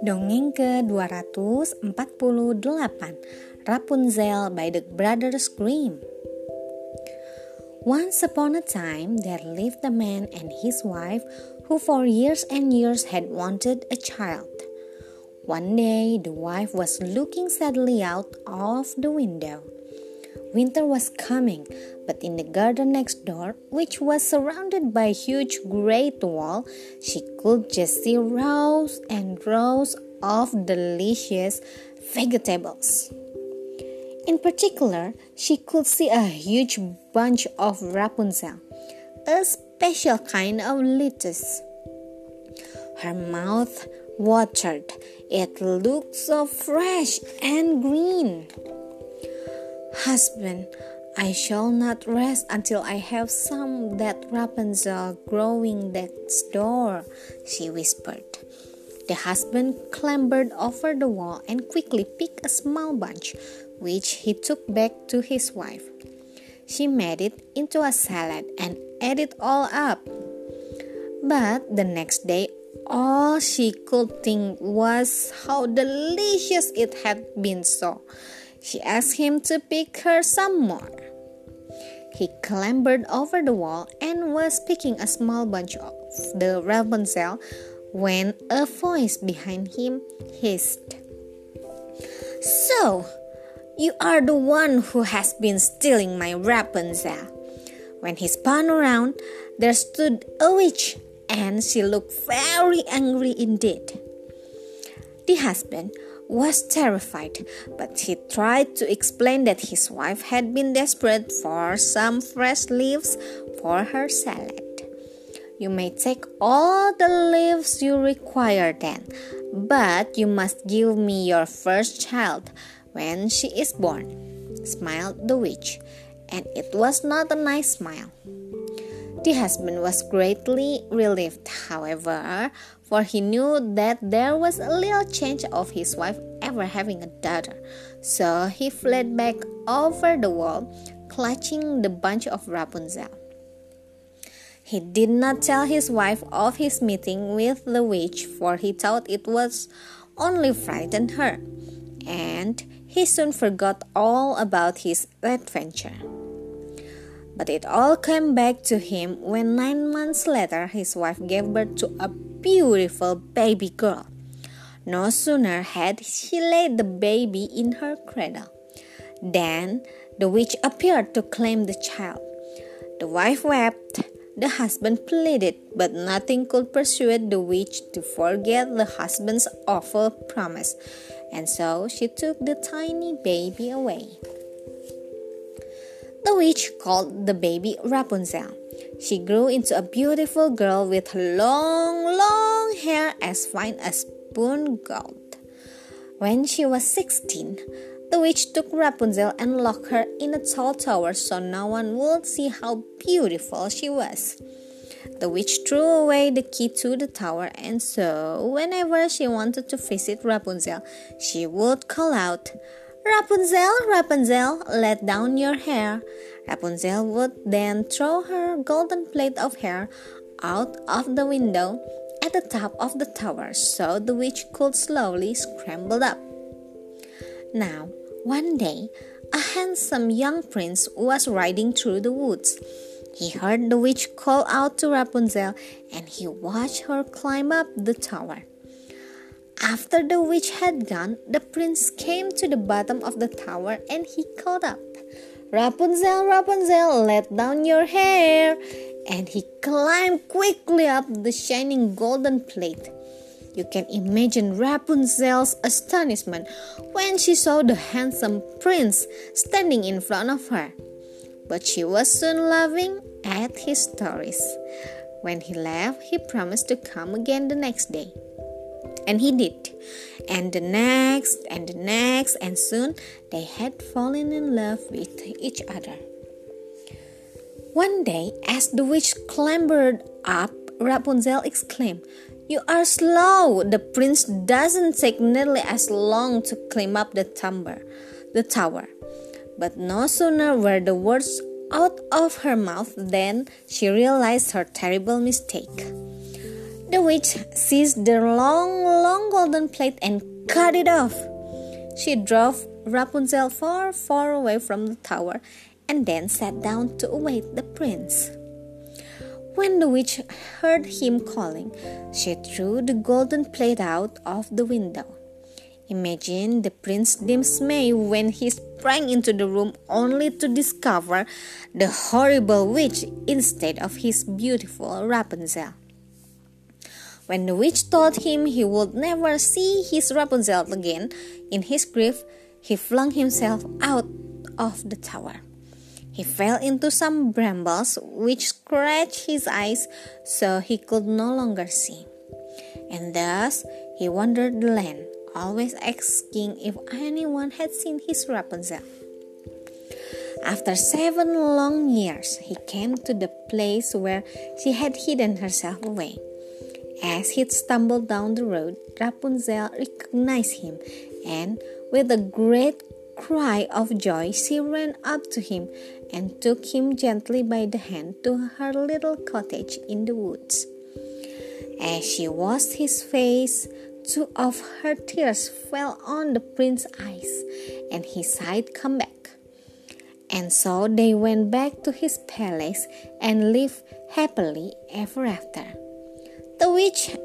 Dongeng ke-248 Rapunzel by the Brothers Grimm Once upon a time there lived a man and his wife who for years and years had wanted a child. One day the wife was looking sadly out of the window. Winter was coming, but in the garden next door, which was surrounded by a huge great wall, she could just see rows and rows of delicious vegetables. In particular, she could see a huge bunch of Rapunzel, a special kind of lettuce. Her mouth watered. It looked so fresh and green. Husband, I shall not rest until I have some that Rapunzel growing next door, she whispered. The husband clambered over the wall and quickly picked a small bunch, which he took back to his wife. She made it into a salad and ate it all up. But the next day, all she could think was how delicious it had been so. She asked him to pick her some more. He clambered over the wall and was picking a small bunch of the Rapunzel when a voice behind him hissed. So, you are the one who has been stealing my Rapunzel. When he spun around, there stood a witch, and she looked very angry indeed. The husband, was terrified, but he tried to explain that his wife had been desperate for some fresh leaves for her salad. You may take all the leaves you require then, but you must give me your first child when she is born, smiled the witch, and it was not a nice smile. The husband was greatly relieved, however, for he knew that there was a little chance of his wife ever having a daughter. So he fled back over the wall, clutching the bunch of Rapunzel. He did not tell his wife of his meeting with the witch, for he thought it was only frightened her, and he soon forgot all about his adventure. But it all came back to him when nine months later his wife gave birth to a beautiful baby girl. No sooner had she laid the baby in her cradle than the witch appeared to claim the child. The wife wept, the husband pleaded, but nothing could persuade the witch to forget the husband's awful promise, and so she took the tiny baby away. The witch called the baby Rapunzel. She grew into a beautiful girl with long, long hair as fine as spoon gold. When she was 16, the witch took Rapunzel and locked her in a tall tower so no one would see how beautiful she was. The witch threw away the key to the tower, and so whenever she wanted to visit Rapunzel, she would call out, Rapunzel, Rapunzel, let down your hair. Rapunzel would then throw her golden plait of hair out of the window at the top of the tower so the witch could slowly scramble up. Now, one day, a handsome young prince was riding through the woods. He heard the witch call out to Rapunzel and he watched her climb up the tower. After the witch had gone, the prince came to the bottom of the tower and he called up, Rapunzel, Rapunzel, let down your hair. And he climbed quickly up the shining golden plait. You can imagine Rapunzel's astonishment when she saw the handsome prince standing in front of her. But she was soon laughing at his stories. When he left, he promised to come again the next day. And he did. And the next, and the next, and soon they had fallen in love with each other. One day, as the witch clambered up, Rapunzel exclaimed, You are slow! The prince doesn't take nearly as long to climb up the tower. The tower. But no sooner were the words out of her mouth. than she realized her terrible mistake. The witch seized the long, long golden plait and cut it off. She drove Rapunzel far, far away from the tower and then sat down to await the prince. When the witch heard him calling, she threw the golden plait out of the window. Imagine the prince's dismay when he sprang into the room only to discover the horrible witch instead of his beautiful Rapunzel. When the witch told him he would never see his Rapunzel again, in his grief, he flung himself out of the tower. He fell into some brambles which scratched his eyes so he could no longer see. And thus he wandered the land, always asking if anyone had seen his Rapunzel. After seven long years, he came to the place where she had hidden herself away. As he stumbled down the road, Rapunzel recognized him, and with a great cry of joy, she ran up to him and took him gently by the hand to her little cottage in the woods. As she washed his face, two of her tears fell on the prince's eyes, and he sighed, Come back. And so they went back to his palace and lived happily ever after. The witch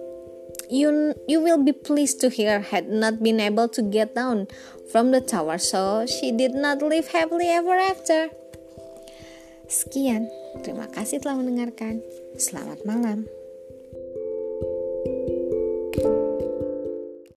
you you will be pleased to hear had not been able to get down from the tower so she did not live happily ever after. Sekian, terima kasih telah mendengarkan. Selamat malam.